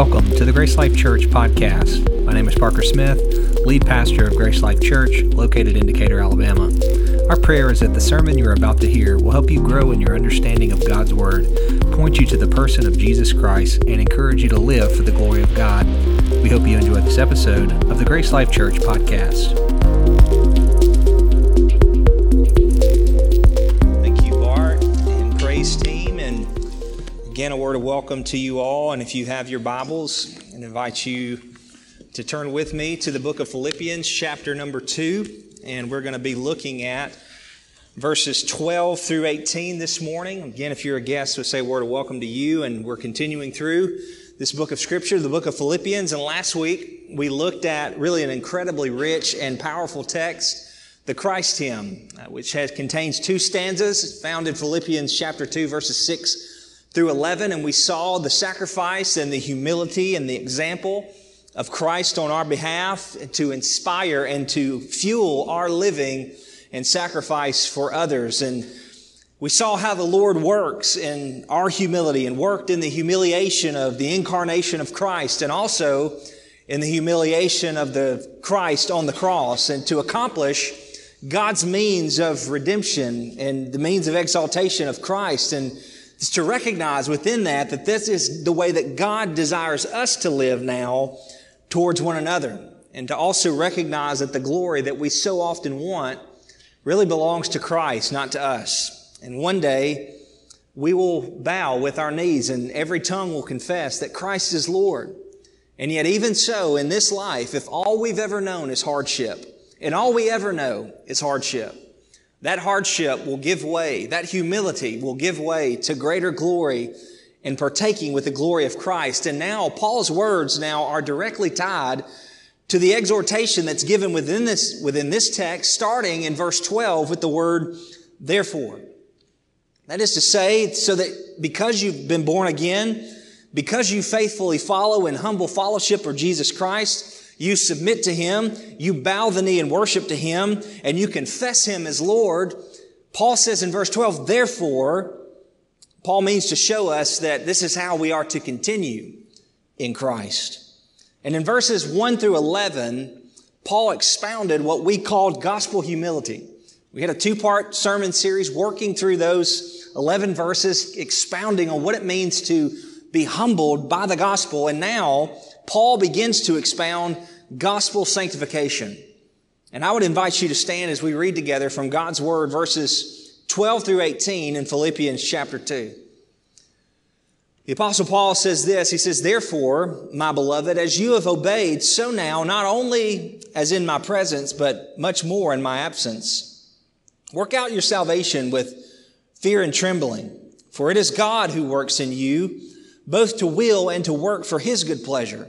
Welcome to the Grace Life Church podcast. My name is Parker Smith, lead pastor of Grace Life Church, located in Decatur, Alabama. Our prayer is that the sermon you're about to hear will help you grow in your understanding of God's Word, point you to the person of Jesus Christ, and encourage you to live for the glory of God. We hope you enjoy this episode of the Grace Life Church podcast. Again, a word of welcome to you all. And if you have your Bibles, and invite you to turn with me to the book of Philippians, chapter number two. And we're going to be looking at verses 12 through 18 this morning. Again, if you're a guest, we'll say a word of welcome to you. And we're continuing through this book of Scripture, the book of Philippians. And last week, we looked at really an incredibly rich and powerful text the Christ hymn, uh, which has, contains two stanzas found in Philippians chapter 2, verses 6 through 11. And we saw the sacrifice and the humility and the example of Christ on our behalf to inspire and to fuel our living and sacrifice for others. And we saw how the Lord works in our humility and worked in the humiliation of the incarnation of Christ and also in the humiliation of the Christ on the cross and to accomplish God's means of redemption and the means of exaltation of Christ and it's to recognize within that that this is the way that God desires us to live now towards one another and to also recognize that the glory that we so often want really belongs to Christ, not to us. And one day we will bow with our knees and every tongue will confess that Christ is Lord. And yet even so in this life, if all we've ever known is hardship, and all we ever know is hardship. That hardship will give way, that humility will give way to greater glory and partaking with the glory of Christ. And now Paul's words now are directly tied to the exhortation that's given within this, within this text, starting in verse 12 with the word therefore. That is to say, so that because you've been born again, because you faithfully follow in humble fellowship of Jesus Christ, you submit to Him, you bow the knee and worship to Him, and you confess Him as Lord. Paul says in verse 12, therefore, Paul means to show us that this is how we are to continue in Christ. And in verses 1 through 11, Paul expounded what we called gospel humility. We had a two-part sermon series working through those 11 verses, expounding on what it means to be humbled by the gospel. And now, Paul begins to expound gospel sanctification. And I would invite you to stand as we read together from God's Word, verses 12 through 18 in Philippians chapter 2. The Apostle Paul says this He says, Therefore, my beloved, as you have obeyed, so now, not only as in my presence, but much more in my absence, work out your salvation with fear and trembling. For it is God who works in you, both to will and to work for his good pleasure.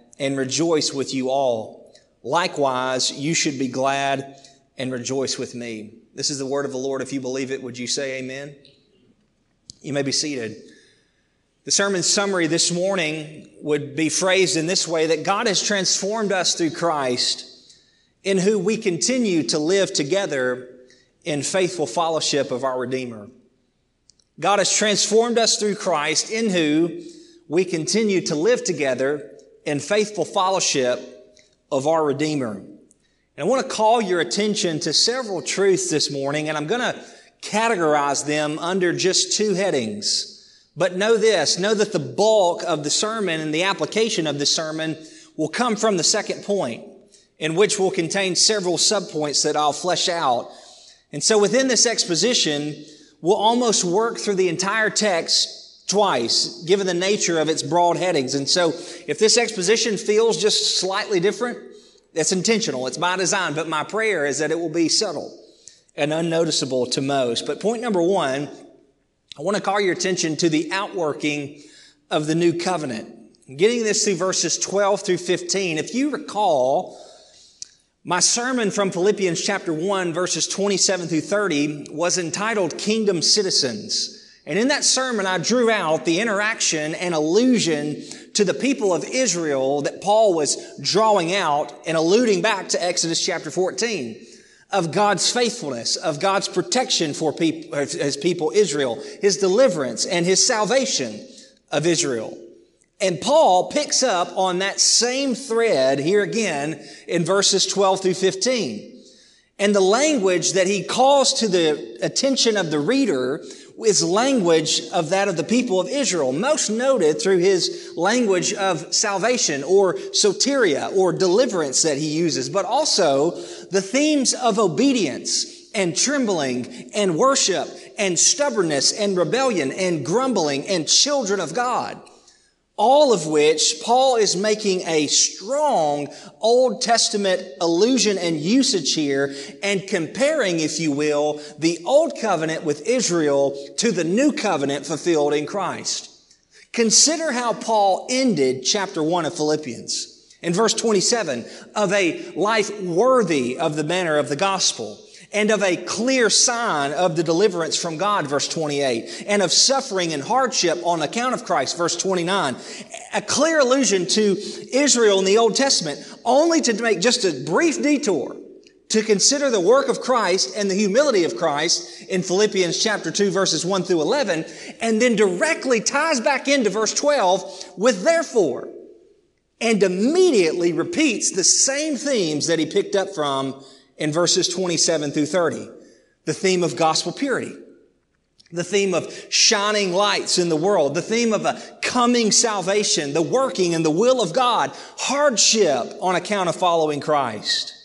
and rejoice with you all. Likewise, you should be glad and rejoice with me. This is the word of the Lord. If you believe it, would you say amen? You may be seated. The sermon summary this morning would be phrased in this way that God has transformed us through Christ, in who we continue to live together in faithful fellowship of our Redeemer. God has transformed us through Christ, in who we continue to live together in faithful fellowship of our Redeemer. And I want to call your attention to several truths this morning, and I'm going to categorize them under just two headings. But know this, know that the bulk of the sermon and the application of the sermon will come from the second point, in which will contain several subpoints that I'll flesh out. And so within this exposition, we'll almost work through the entire text twice, given the nature of its broad headings. And so if this exposition feels just slightly different, that's intentional. It's by design. But my prayer is that it will be subtle and unnoticeable to most. But point number one, I want to call your attention to the outworking of the new covenant. getting this through verses 12 through 15. If you recall, my sermon from Philippians chapter 1 verses 27 through 30 was entitled Kingdom Citizens. And in that sermon, I drew out the interaction and allusion to the people of Israel that Paul was drawing out and alluding back to Exodus chapter 14 of God's faithfulness, of God's protection for people, his people Israel, his deliverance and his salvation of Israel. And Paul picks up on that same thread here again in verses 12 through 15. And the language that he calls to the attention of the reader is language of that of the people of Israel, most noted through his language of salvation or soteria or deliverance that he uses, but also the themes of obedience and trembling and worship and stubbornness and rebellion and grumbling and children of God. All of which Paul is making a strong Old Testament allusion and usage here and comparing, if you will, the Old Covenant with Israel to the New Covenant fulfilled in Christ. Consider how Paul ended chapter 1 of Philippians. In verse 27, of a life worthy of the manner of the gospel and of a clear sign of the deliverance from God, verse 28, and of suffering and hardship on account of Christ, verse 29. A clear allusion to Israel in the Old Testament, only to make just a brief detour to consider the work of Christ and the humility of Christ in Philippians chapter 2 verses 1 through 11, and then directly ties back into verse 12 with therefore, and immediately repeats the same themes that he picked up from in verses 27 through 30. The theme of gospel purity. The theme of shining lights in the world. The theme of a coming salvation. The working and the will of God. Hardship on account of following Christ.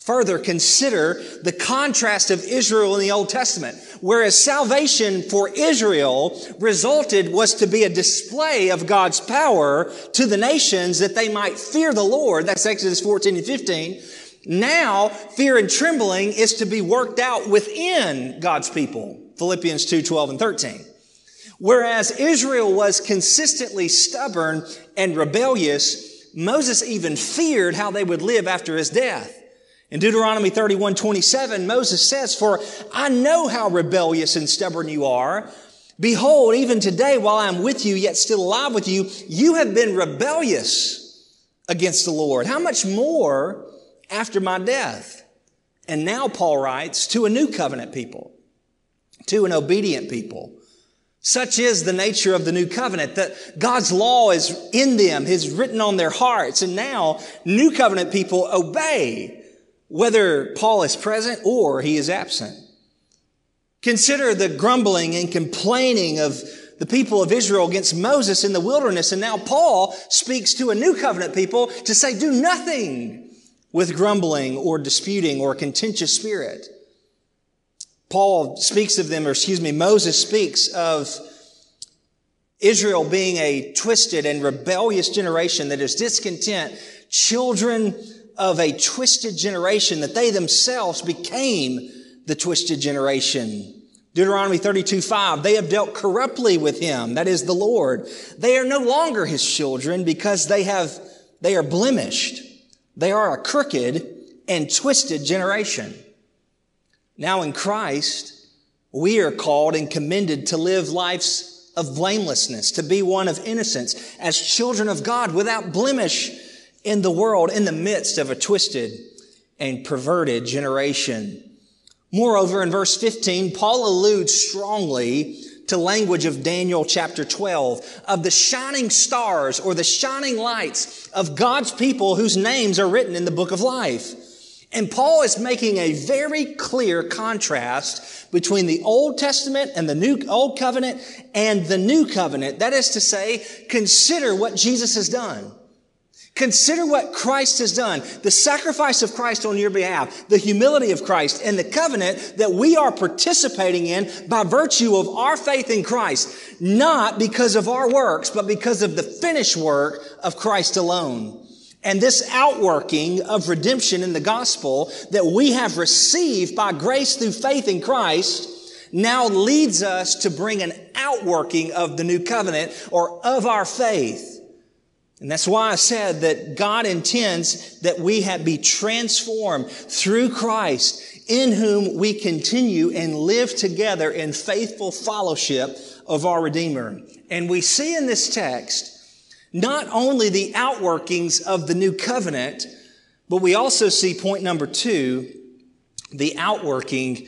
Further, consider the contrast of Israel in the Old Testament. Whereas salvation for Israel resulted was to be a display of God's power to the nations that they might fear the Lord. That's Exodus 14 and 15. Now, fear and trembling is to be worked out within God's people. Philippians 2, 12 and 13. Whereas Israel was consistently stubborn and rebellious, Moses even feared how they would live after his death. In Deuteronomy 31, 27, Moses says, For I know how rebellious and stubborn you are. Behold, even today, while I'm with you, yet still alive with you, you have been rebellious against the Lord. How much more after my death. And now Paul writes to a new covenant people, to an obedient people. Such is the nature of the new covenant that God's law is in them, is written on their hearts. And now new covenant people obey whether Paul is present or he is absent. Consider the grumbling and complaining of the people of Israel against Moses in the wilderness. And now Paul speaks to a new covenant people to say, do nothing with grumbling or disputing or contentious spirit. Paul speaks of them, or excuse me, Moses speaks of Israel being a twisted and rebellious generation that is discontent, children of a twisted generation, that they themselves became the twisted generation. Deuteronomy 32, 5, they have dealt corruptly with him, that is the Lord. They are no longer his children because they have, they are blemished. They are a crooked and twisted generation. Now in Christ, we are called and commended to live lives of blamelessness, to be one of innocence as children of God without blemish in the world in the midst of a twisted and perverted generation. Moreover, in verse 15, Paul alludes strongly to language of Daniel chapter 12, of the shining stars or the shining lights of God's people whose names are written in the book of life. And Paul is making a very clear contrast between the Old Testament and the New Old Covenant and the New Covenant. That is to say, consider what Jesus has done. Consider what Christ has done, the sacrifice of Christ on your behalf, the humility of Christ, and the covenant that we are participating in by virtue of our faith in Christ, not because of our works, but because of the finished work of Christ alone. And this outworking of redemption in the gospel that we have received by grace through faith in Christ now leads us to bring an outworking of the new covenant or of our faith And that's why I said that God intends that we have be transformed through Christ in whom we continue and live together in faithful fellowship of our Redeemer. And we see in this text not only the outworkings of the new covenant, but we also see point number two, the outworking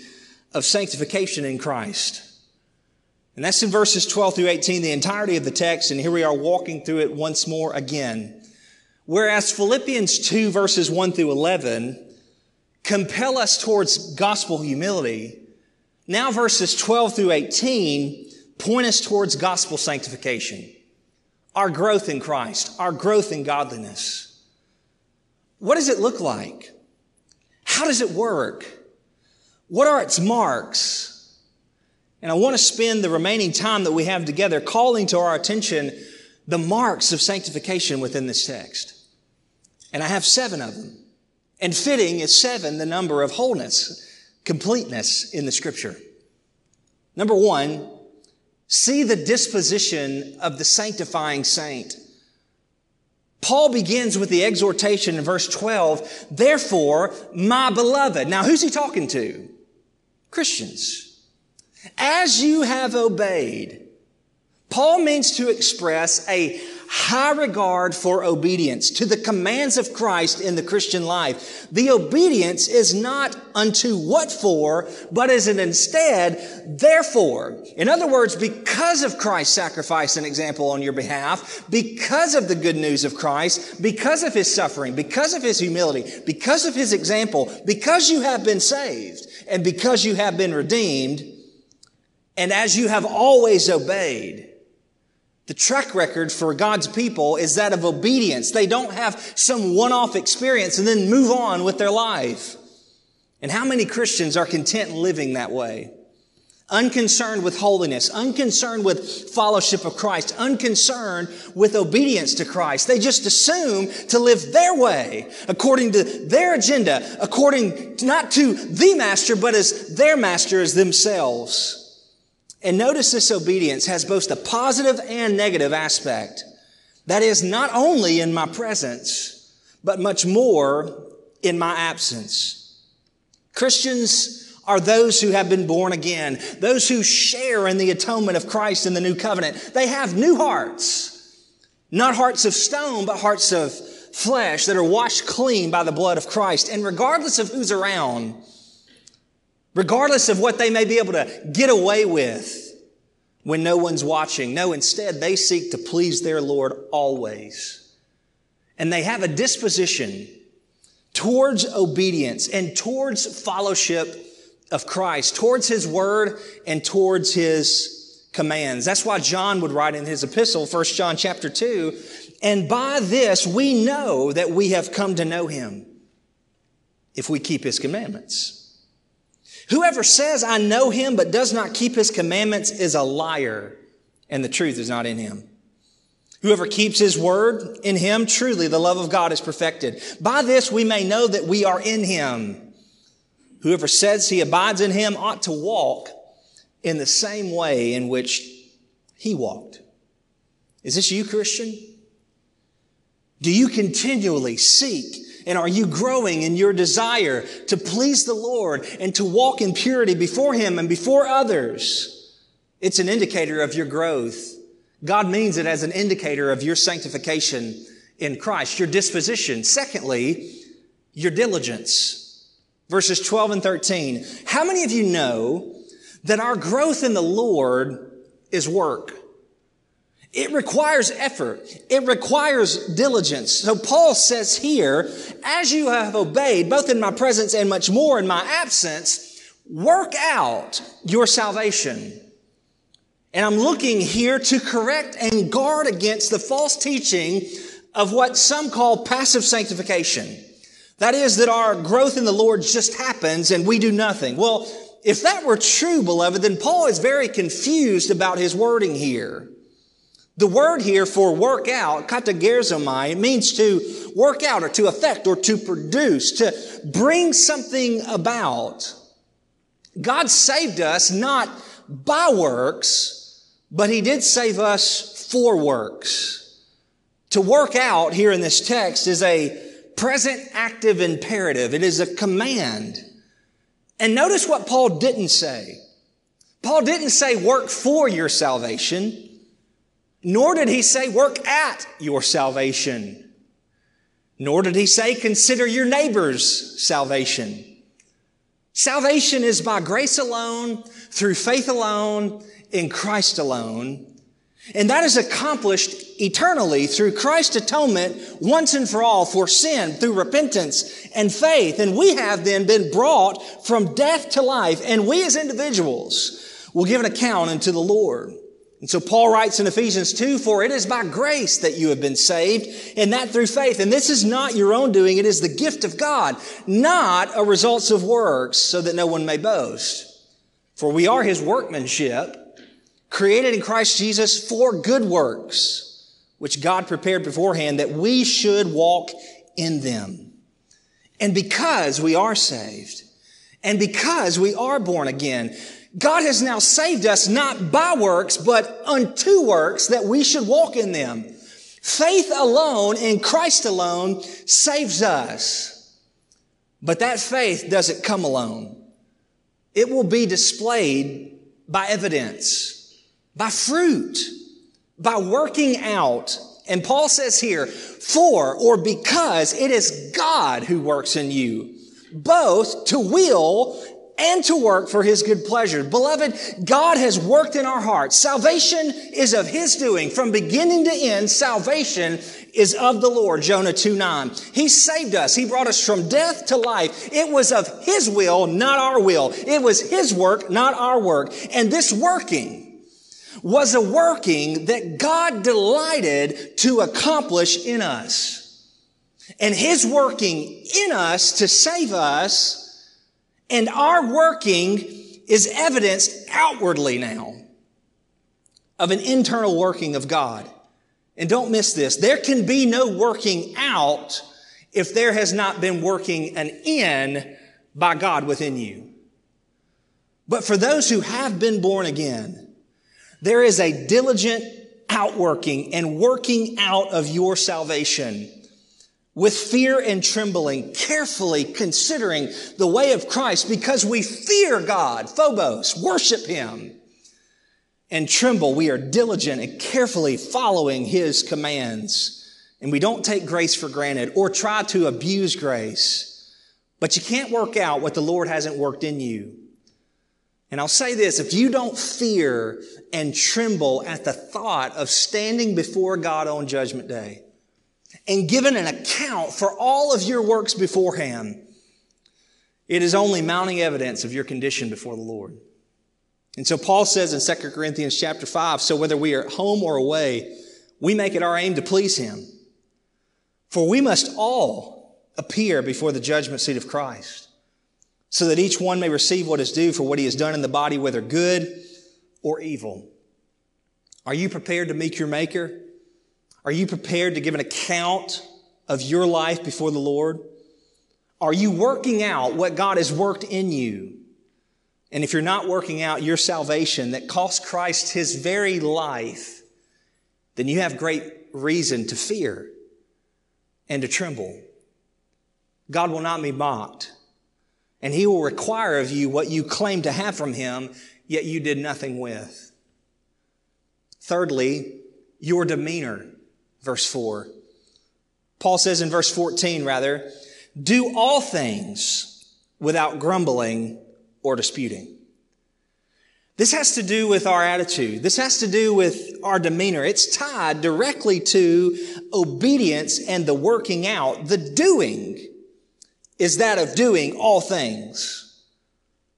of sanctification in Christ. And that's in verses 12 through 18, the entirety of the text. And here we are walking through it once more again. Whereas Philippians 2 verses 1 through 11 compel us towards gospel humility, now verses 12 through 18 point us towards gospel sanctification, our growth in Christ, our growth in godliness. What does it look like? How does it work? What are its marks? And I want to spend the remaining time that we have together calling to our attention the marks of sanctification within this text. And I have seven of them. And fitting is seven the number of wholeness, completeness in the scripture. Number one, see the disposition of the sanctifying saint. Paul begins with the exhortation in verse 12, therefore, my beloved. Now, who's he talking to? Christians. As you have obeyed, Paul means to express a high regard for obedience to the commands of Christ in the Christian life. The obedience is not unto what for, but is an instead, therefore. In other words, because of Christ's sacrifice and example on your behalf, because of the good news of Christ, because of his suffering, because of his humility, because of his example, because you have been saved, and because you have been redeemed, and as you have always obeyed, the track record for God's people is that of obedience. They don't have some one-off experience and then move on with their life. And how many Christians are content living that way? Unconcerned with holiness, unconcerned with fellowship of Christ, unconcerned with obedience to Christ. They just assume to live their way, according to their agenda, according not to the master, but as their master as themselves. And notice this obedience has both the positive and negative aspect. That is not only in my presence, but much more in my absence. Christians are those who have been born again, those who share in the atonement of Christ in the new covenant. They have new hearts, not hearts of stone, but hearts of flesh that are washed clean by the blood of Christ. And regardless of who's around, regardless of what they may be able to get away with when no one's watching. No, instead, they seek to please their Lord always. And they have a disposition towards obedience and towards fellowship of Christ, towards His Word and towards His commands. That's why John would write in his epistle, 1 John chapter 2, and by this we know that we have come to know Him if we keep His commandments. Whoever says, I know him, but does not keep his commandments is a liar, and the truth is not in him. Whoever keeps his word in him, truly the love of God is perfected. By this we may know that we are in him. Whoever says he abides in him ought to walk in the same way in which he walked. Is this you, Christian? Do you continually seek and are you growing in your desire to please the Lord and to walk in purity before Him and before others? It's an indicator of your growth. God means it as an indicator of your sanctification in Christ, your disposition. Secondly, your diligence. Verses 12 and 13. How many of you know that our growth in the Lord is work? It requires effort. It requires diligence. So Paul says here, as you have obeyed, both in my presence and much more in my absence, work out your salvation. And I'm looking here to correct and guard against the false teaching of what some call passive sanctification. That is that our growth in the Lord just happens and we do nothing. Well, if that were true, beloved, then Paul is very confused about his wording here. The word here for work out, katergazomai, it means to work out or to affect or to produce, to bring something about. God saved us not by works, but He did save us for works. To work out here in this text is a present active imperative. It is a command. And notice what Paul didn't say. Paul didn't say work for your salvation, nor did he say work at your salvation, nor did he say consider your neighbor's salvation. Salvation is by grace alone, through faith alone, in Christ alone. And that is accomplished eternally through Christ's atonement once and for all for sin through repentance and faith. And we have then been brought from death to life. And we as individuals will give an account unto the Lord. And so Paul writes in Ephesians 2, for it is by grace that you have been saved, and that through faith. And this is not your own doing, it is the gift of God, not a result of works, so that no one may boast. For we are his workmanship, created in Christ Jesus for good works, which God prepared beforehand that we should walk in them. And because we are saved, and because we are born again, God has now saved us not by works, but unto works that we should walk in them. Faith alone in Christ alone saves us. But that faith doesn't come alone. It will be displayed by evidence, by fruit, by working out. And Paul says here, for or because it is God who works in you, both to will and to work for his good pleasure. Beloved, God has worked in our hearts. Salvation is of his doing. From beginning to end, salvation is of the Lord. Jonah 2 9. He saved us. He brought us from death to life. It was of his will, not our will. It was his work, not our work. And this working was a working that God delighted to accomplish in us. And his working in us to save us and our working is evidenced outwardly now of an internal working of God. And don't miss this. There can be no working out if there has not been working an in by God within you. But for those who have been born again, there is a diligent outworking and working out of your salvation with fear and trembling, carefully considering the way of Christ because we fear God, Phobos, worship Him, and tremble. We are diligent and carefully following His commands. And we don't take grace for granted or try to abuse grace. But you can't work out what the Lord hasn't worked in you. And I'll say this, if you don't fear and tremble at the thought of standing before God on judgment day, and given an account for all of your works beforehand, it is only mounting evidence of your condition before the Lord. And so Paul says in 2 Corinthians chapter 5, so whether we are at home or away, we make it our aim to please him. For we must all appear before the judgment seat of Christ, so that each one may receive what is due for what he has done in the body, whether good or evil. Are you prepared to meet your maker? Are you prepared to give an account of your life before the Lord? Are you working out what God has worked in you? And if you're not working out your salvation that cost Christ his very life, then you have great reason to fear and to tremble. God will not be mocked, and he will require of you what you claim to have from him, yet you did nothing with. Thirdly, your demeanor verse 4. Paul says in verse 14, rather, do all things without grumbling or disputing. This has to do with our attitude. This has to do with our demeanor. It's tied directly to obedience and the working out. The doing is that of doing all things.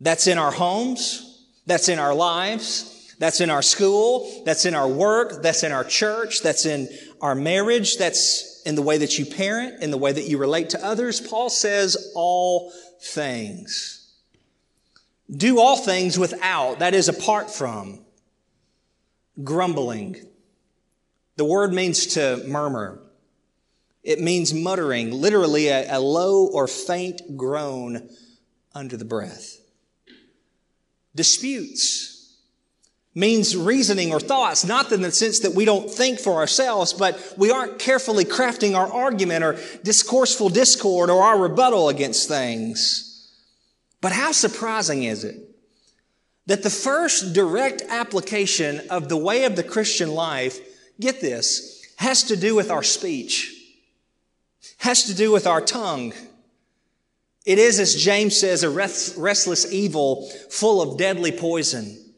That's in our homes. That's in our lives. That's in our school. That's in our work. That's in our church. That's in our marriage, that's in the way that you parent, in the way that you relate to others. Paul says all things. Do all things without, that is apart from, grumbling. The word means to murmur. It means muttering, literally a, a low or faint groan under the breath. Disputes means reasoning or thoughts, not in the sense that we don't think for ourselves, but we aren't carefully crafting our argument or discourseful discord or our rebuttal against things. But how surprising is it that the first direct application of the way of the Christian life, get this, has to do with our speech, has to do with our tongue. It is, as James says, a restless evil full of deadly poison.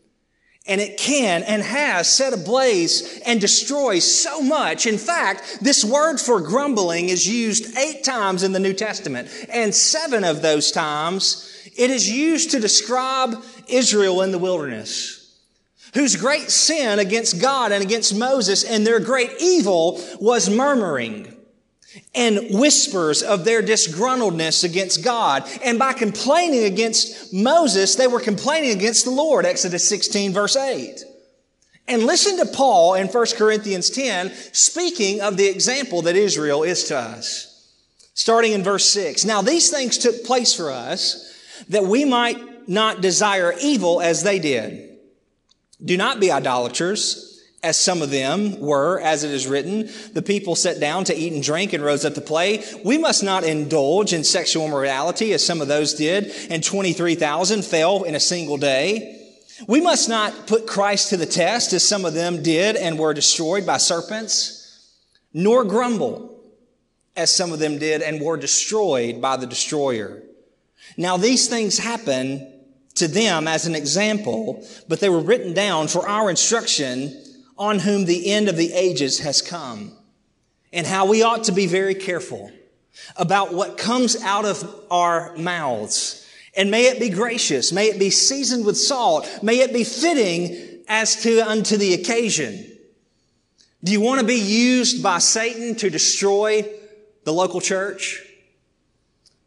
And it can and has set ablaze and destroy so much. In fact, this word for grumbling is used eight times in the New Testament. And seven of those times, it is used to describe Israel in the wilderness whose great sin against God and against Moses and their great evil was murmuring and whispers of their disgruntledness against God. And by complaining against Moses, they were complaining against the Lord, Exodus 16 verse 8. And listen to Paul in 1 Corinthians 10 speaking of the example that Israel is to us. Starting in verse 6. Now these things took place for us that we might not desire evil as they did. Do not be idolaters as some of them were, as it is written, the people sat down to eat and drink and rose up to play. We must not indulge in sexual immorality as some of those did, and 23,000 fell in a single day. We must not put Christ to the test as some of them did and were destroyed by serpents, nor grumble as some of them did and were destroyed by the destroyer. Now these things happen to them as an example, but they were written down for our instruction on whom the end of the ages has come and how we ought to be very careful about what comes out of our mouths. And may it be gracious. May it be seasoned with salt. May it be fitting as to unto the occasion. Do you want to be used by Satan to destroy the local church?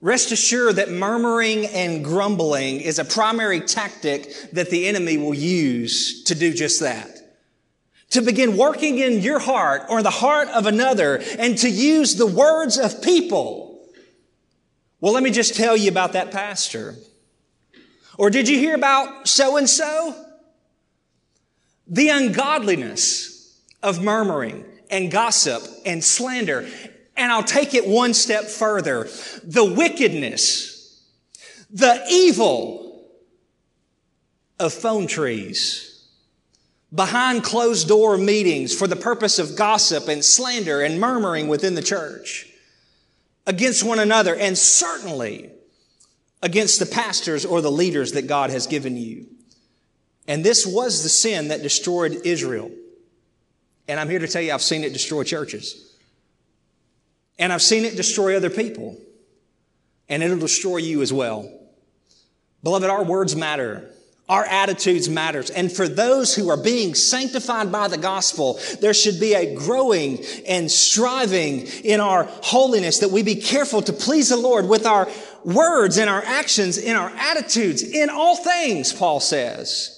Rest assured that murmuring and grumbling is a primary tactic that the enemy will use to do just that to begin working in your heart or the heart of another and to use the words of people. Well, let me just tell you about that pastor. Or did you hear about so and so? The ungodliness of murmuring and gossip and slander. And I'll take it one step further. The wickedness, the evil of phone trees behind closed door meetings for the purpose of gossip and slander and murmuring within the church against one another and certainly against the pastors or the leaders that God has given you. And this was the sin that destroyed Israel. And I'm here to tell you, I've seen it destroy churches. And I've seen it destroy other people. And it'll destroy you as well. Beloved, our words matter. Our attitudes matters. And for those who are being sanctified by the gospel, there should be a growing and striving in our holiness that we be careful to please the Lord with our words and our actions, in our attitudes, in all things, Paul says.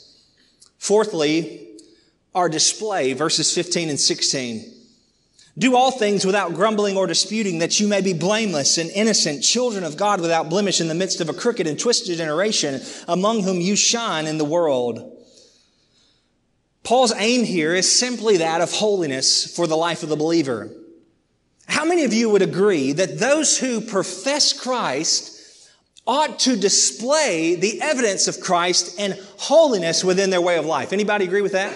Fourthly, our display, verses 15 and 16. Do all things without grumbling or disputing, that you may be blameless and innocent, children of God without blemish in the midst of a crooked and twisted generation, among whom you shine in the world. Paul's aim here is simply that of holiness for the life of the believer. How many of you would agree that those who profess Christ ought to display the evidence of Christ and holiness within their way of life? Anybody agree with that?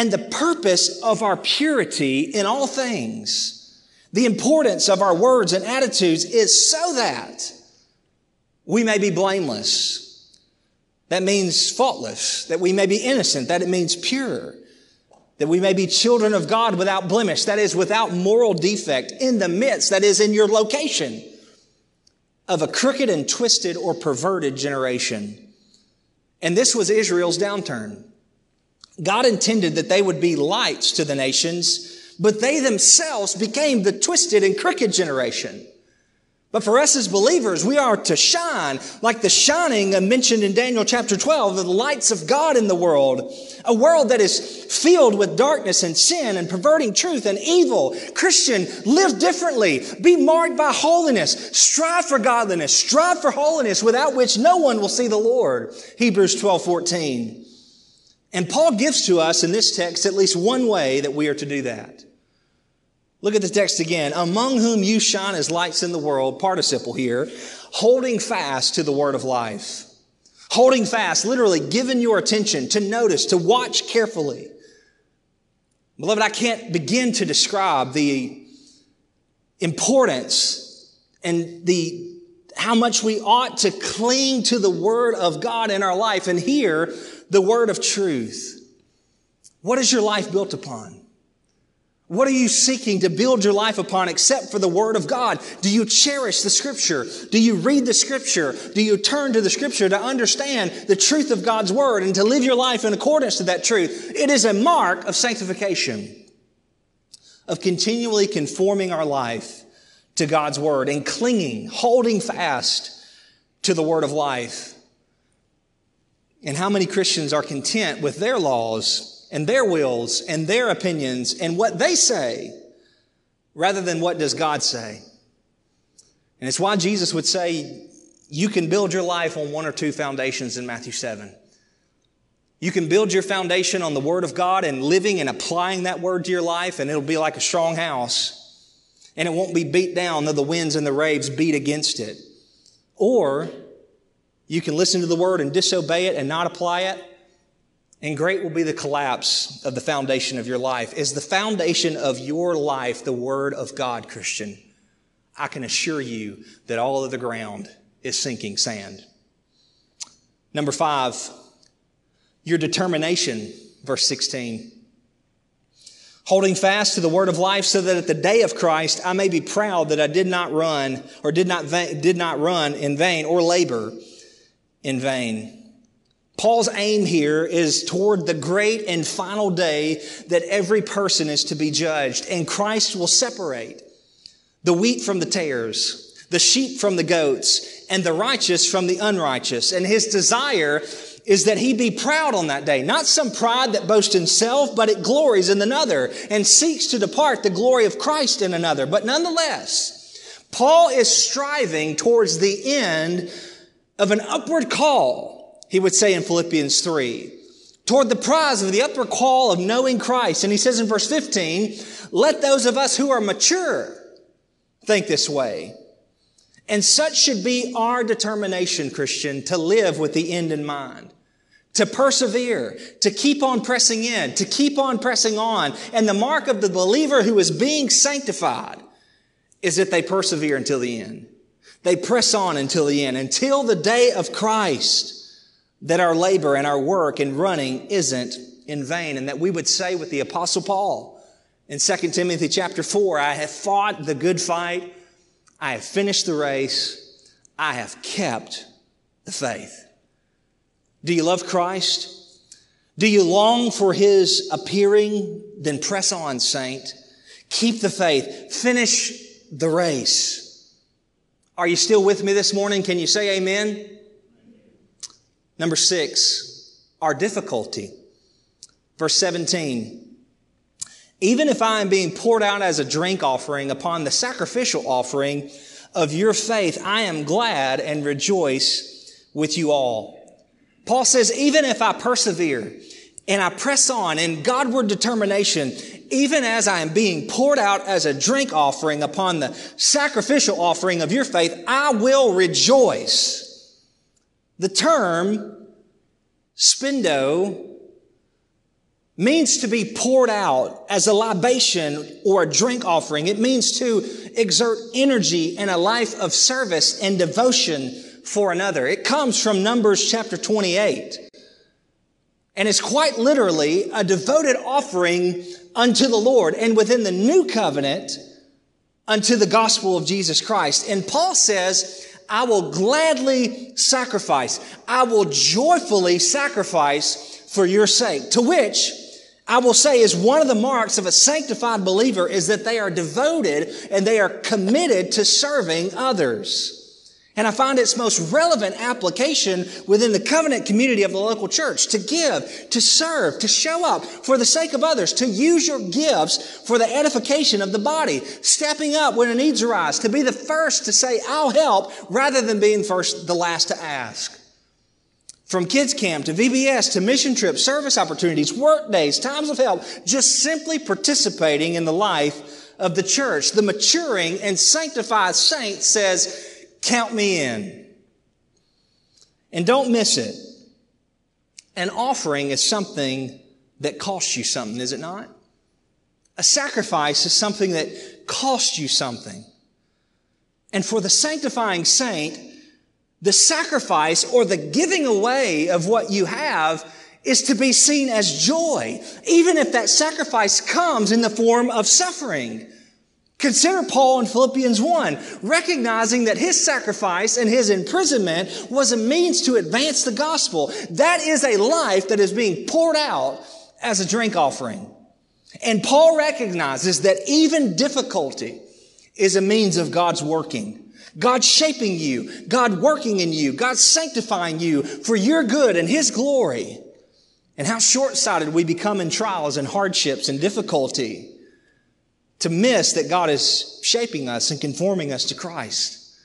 And the purpose of our purity in all things. The importance of our words and attitudes is so that we may be blameless. That means faultless, that we may be innocent, that it means pure, that we may be children of God without blemish, that is without moral defect in the midst, that is in your location of a crooked and twisted or perverted generation. And this was Israel's downturn. God intended that they would be lights to the nations, but they themselves became the twisted and crooked generation. But for us as believers, we are to shine like the shining mentioned in Daniel chapter 12 the lights of God in the world. A world that is filled with darkness and sin and perverting truth and evil. Christian, live differently. Be marked by holiness. Strive for godliness. Strive for holiness without which no one will see the Lord. Hebrews 12, 14. And Paul gives to us in this text at least one way that we are to do that. Look at the text again. Among whom you shine as lights in the world, participle here, holding fast to the word of life. Holding fast, literally giving your attention to notice, to watch carefully. Beloved, I can't begin to describe the importance and the how much we ought to cling to the word of God in our life and hear the word of truth. What is your life built upon? What are you seeking to build your life upon except for the Word of God? Do you cherish the Scripture? Do you read the Scripture? Do you turn to the Scripture to understand the truth of God's Word and to live your life in accordance to that truth? It is a mark of sanctification, of continually conforming our life to God's Word and clinging, holding fast to the Word of life. And how many Christians are content with their laws and their wills and their opinions and what they say rather than what does God say. And it's why Jesus would say you can build your life on one or two foundations in Matthew 7. You can build your foundation on the Word of God and living and applying that Word to your life, and it'll be like a strong house. And it won't be beat down though the winds and the waves beat against it. Or you can listen to the Word and disobey it and not apply it, and great will be the collapse of the foundation of your life. Is the foundation of your life the Word of God, Christian? I can assure you that all of the ground is sinking sand. Number five, your determination, verse 16. Holding fast to the word of life so that at the day of Christ I may be proud that I did not run or did not, did not run in vain or labor in vain. Paul's aim here is toward the great and final day that every person is to be judged, and Christ will separate the wheat from the tares, the sheep from the goats, and the righteous from the unrighteous. And his desire is that he be proud on that day. Not some pride that boasts in self, but it glories in another and seeks to depart the glory of Christ in another. But nonetheless, Paul is striving towards the end of an upward call he would say in Philippians 3, toward the prize of the upper call of knowing Christ. And he says in verse 15, let those of us who are mature think this way. And such should be our determination, Christian, to live with the end in mind, to persevere, to keep on pressing in, to keep on pressing on. And the mark of the believer who is being sanctified is that they persevere until the end. They press on until the end, until the day of Christ that our labor and our work and running isn't in vain and that we would say with the apostle Paul in 2 Timothy chapter 4, I have fought the good fight. I have finished the race. I have kept the faith. Do you love Christ? Do you long for his appearing? Then press on, saint. Keep the faith. Finish the race. Are you still with me this morning? Can you say amen? Number six, our difficulty. Verse 17. Even if I am being poured out as a drink offering upon the sacrificial offering of your faith, I am glad and rejoice with you all. Paul says, even if I persevere and I press on in Godward determination, even as I am being poured out as a drink offering upon the sacrificial offering of your faith, I will rejoice. The term spendo means to be poured out as a libation or a drink offering. It means to exert energy in a life of service and devotion for another. It comes from Numbers chapter 28. And it's quite literally a devoted offering unto the Lord and within the new covenant unto the gospel of Jesus Christ. And Paul says, I will gladly sacrifice. I will joyfully sacrifice for your sake. To which I will say is one of the marks of a sanctified believer is that they are devoted and they are committed to serving others. And I find its most relevant application within the covenant community of the local church to give, to serve, to show up for the sake of others, to use your gifts for the edification of the body, stepping up when needs arise, to be the first to say, I'll help, rather than being first, the last to ask. From kids camp to VBS to mission trips, service opportunities, work days, times of help, just simply participating in the life of the church. The maturing and sanctified saint says, count me in. And don't miss it. An offering is something that costs you something, is it not? A sacrifice is something that costs you something. And for the sanctifying saint, the sacrifice or the giving away of what you have is to be seen as joy, even if that sacrifice comes in the form of suffering. Consider Paul in Philippians 1, recognizing that his sacrifice and his imprisonment was a means to advance the gospel. That is a life that is being poured out as a drink offering. And Paul recognizes that even difficulty is a means of God's working. God shaping you, God working in you, God sanctifying you for your good and His glory. And how short-sighted we become in trials and hardships and difficulty to miss that God is shaping us and conforming us to Christ.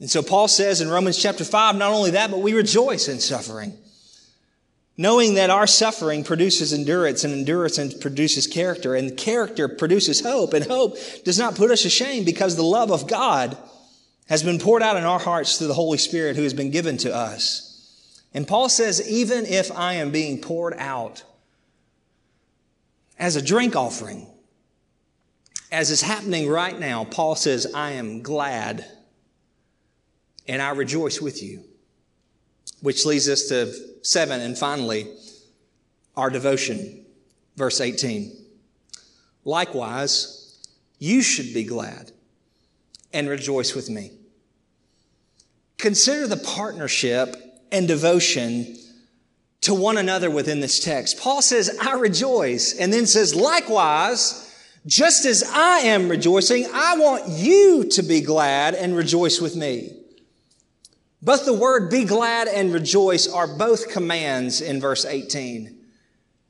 And so Paul says in Romans chapter 5, not only that, but we rejoice in suffering. Knowing that our suffering produces endurance and endurance produces character and character produces hope and hope does not put us ashamed because the love of God has been poured out in our hearts through the Holy Spirit who has been given to us. And Paul says, even if I am being poured out as a drink offering, as is happening right now, Paul says, I am glad and I rejoice with you. Which leads us to seven and finally, our devotion. Verse 18. Likewise, you should be glad and rejoice with me. Consider the partnership and devotion to one another within this text. Paul says, I rejoice, and then says, likewise, just as I am rejoicing, I want you to be glad and rejoice with me. Both the word be glad and rejoice are both commands in verse 18.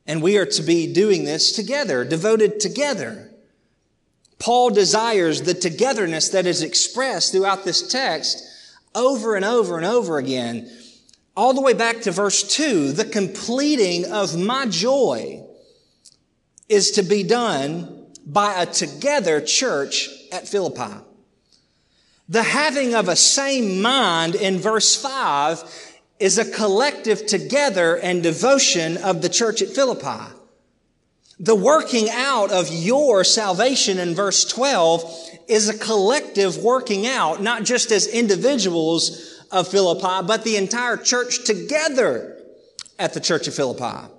And we are to be doing this together, devoted together. Paul desires the togetherness that is expressed throughout this text over and over and over again. All the way back to verse 2, the completing of my joy is to be done by a together church at Philippi. The having of a same mind in verse 5 is a collective together and devotion of the church at Philippi. The working out of your salvation in verse 12 is a collective working out, not just as individuals of Philippi, but the entire church together at the church of Philippi.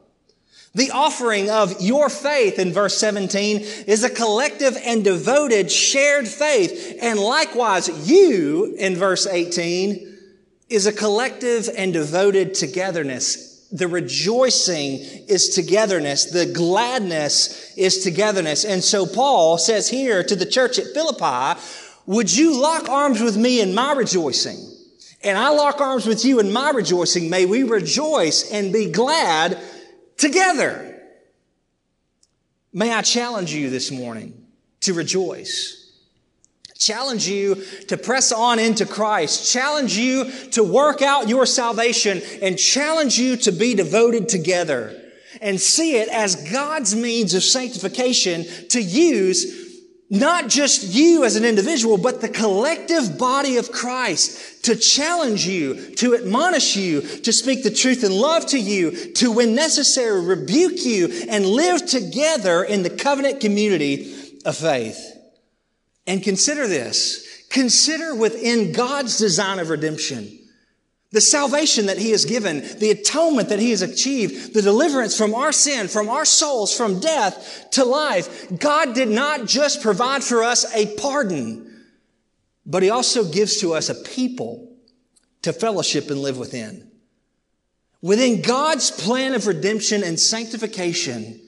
The offering of your faith in verse 17 is a collective and devoted shared faith. And likewise, you in verse 18 is a collective and devoted togetherness. The rejoicing is togetherness. The gladness is togetherness. And so Paul says here to the church at Philippi, would you lock arms with me in my rejoicing? And I lock arms with you in my rejoicing. May we rejoice and be glad together. May I challenge you this morning to rejoice. Challenge you to press on into Christ. Challenge you to work out your salvation and challenge you to be devoted together and see it as God's means of sanctification to use not just you as an individual, but the collective body of Christ to challenge you, to admonish you, to speak the truth in love to you, to, when necessary, rebuke you and live together in the covenant community of faith. And consider this. Consider within God's design of redemption the salvation that He has given, the atonement that He has achieved, the deliverance from our sin, from our souls, from death to life. God did not just provide for us a pardon, but He also gives to us a people to fellowship and live within. Within God's plan of redemption and sanctification,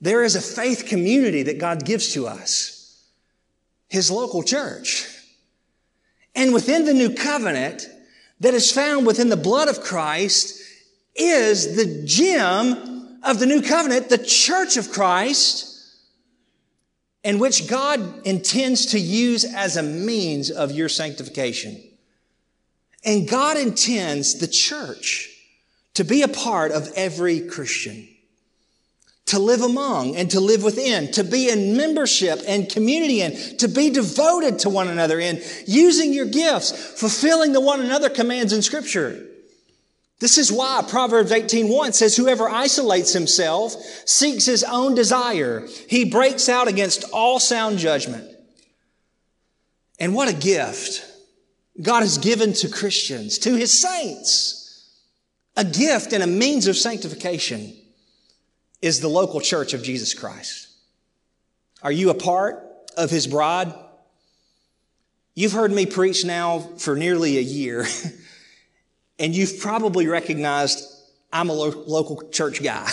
there is a faith community that God gives to us. His local church. And within the new covenant, that is found within the blood of Christ is the gem of the new covenant, the church of Christ, in which God intends to use as a means of your sanctification. And God intends the church to be a part of every Christian, to live among and to live within, to be in membership and community and to be devoted to one another in using your gifts, fulfilling the one another commands in scripture. This is why Proverbs 18:1 says whoever isolates himself seeks his own desire. He breaks out against all sound judgment. And what a gift God has given to Christians, to his saints. A gift and a means of sanctification is the local church of Jesus Christ. Are you a part of his bride? You've heard me preach now for nearly a year. And you've probably recognized I'm a lo- local church guy.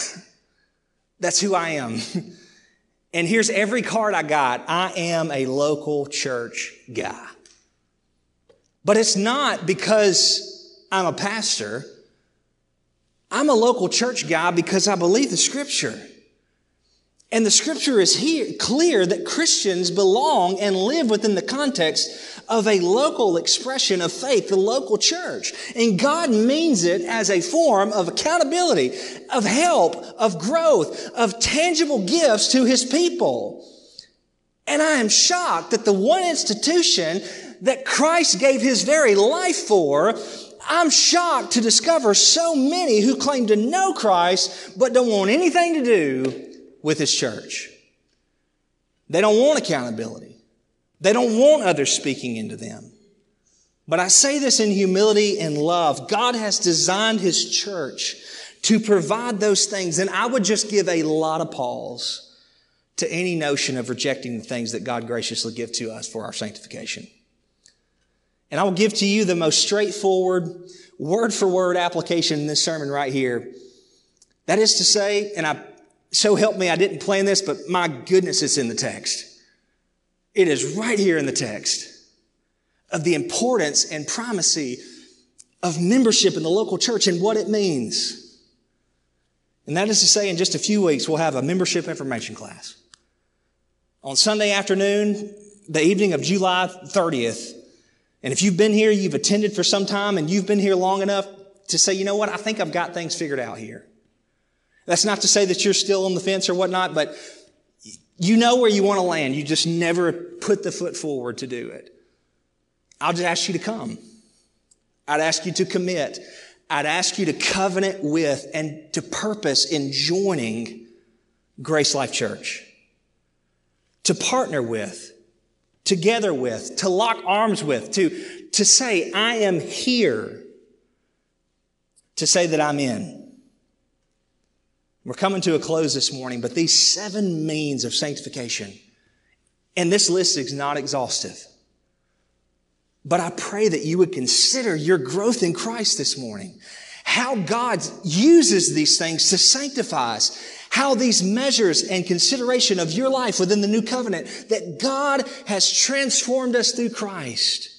That's who I am. and here's every card I got. I am a local church guy. But it's not because I'm a pastor. I'm a local church guy because I believe the scripture. And the scripture is here clear that Christians belong and live within the context of a local expression of faith, the local church. And God means it as a form of accountability, of help, of growth, of tangible gifts to his people. And I am shocked that the one institution that Christ gave his very life for, I'm shocked to discover so many who claim to know Christ but don't want anything to do with his church. They don't want accountability. They don't want others speaking into them. But I say this in humility and love. God has designed his church to provide those things. And I would just give a lot of pause to any notion of rejecting the things that God graciously give to us for our sanctification. And I will give to you the most straightforward, word for word application in this sermon right here. That is to say, and I so help me, I didn't plan this, but my goodness, it's in the text. It is right here in the text of the importance and primacy of membership in the local church and what it means. And that is to say, in just a few weeks, we'll have a membership information class. On Sunday afternoon, the evening of July 30th. And if you've been here, you've attended for some time, and you've been here long enough to say, you know what, I think I've got things figured out here. That's not to say that you're still on the fence or whatnot, but you know where you want to land. You just never put the foot forward to do it. I'll just ask you to come. I'd ask you to commit. I'd ask you to covenant with and to purpose in joining Grace Life Church. To partner with, together with, to lock arms with, to, to say, I am here. To say that I'm in. We're coming to a close this morning, but these seven means of sanctification, and this list is not exhaustive. But I pray that you would consider your growth in Christ this morning. How God uses these things to sanctify us. How these measures and consideration of your life within the new covenant that God has transformed us through Christ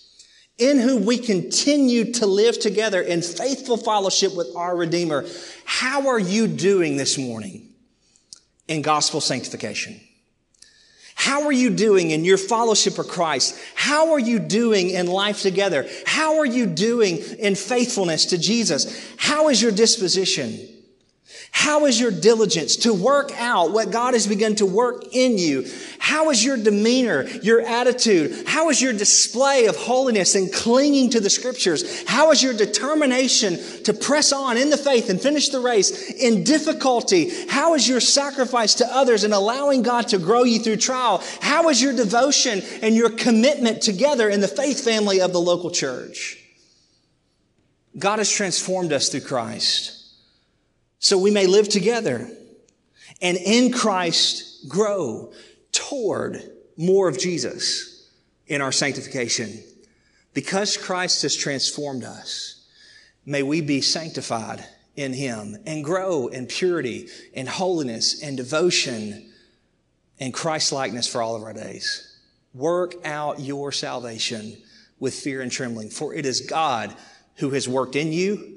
in whom we continue to live together in faithful fellowship with our Redeemer. How are you doing this morning in gospel sanctification? How are you doing in your fellowship of Christ? How are you doing in life together? How are you doing in faithfulness to Jesus? How is your disposition? How is your diligence to work out what God has begun to work in you? How is your demeanor, your attitude? How is your display of holiness and clinging to the scriptures? How is your determination to press on in the faith and finish the race in difficulty? How is your sacrifice to others and allowing God to grow you through trial? How is your devotion and your commitment together in the faith family of the local church? God has transformed us through Christ so we may live together and in Christ grow toward more of Jesus in our sanctification. Because Christ has transformed us, may we be sanctified in Him and grow in purity and holiness and devotion and Christ likeness for all of our days. Work out your salvation with fear and trembling, for it is God who has worked in you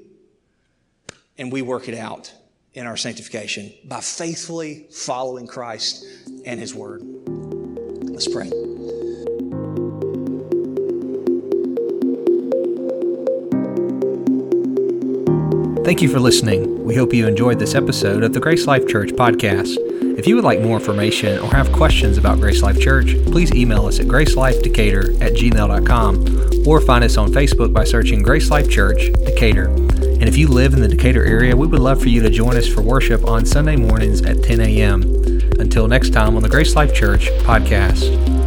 and we work it out in our sanctification by faithfully following Christ and His Word. Let's pray. Thank you for listening. We hope you enjoyed this episode of the Grace Life Church podcast. If you would like more information or have questions about Grace Life Church, please email us at gracelifedecatur at gmail.com or find us on Facebook by searching Grace Life Church, Decatur. And if you live in the Decatur area, we would love for you to join us for worship on Sunday mornings at 10 a.m. Until next time on the Grace Life Church podcast.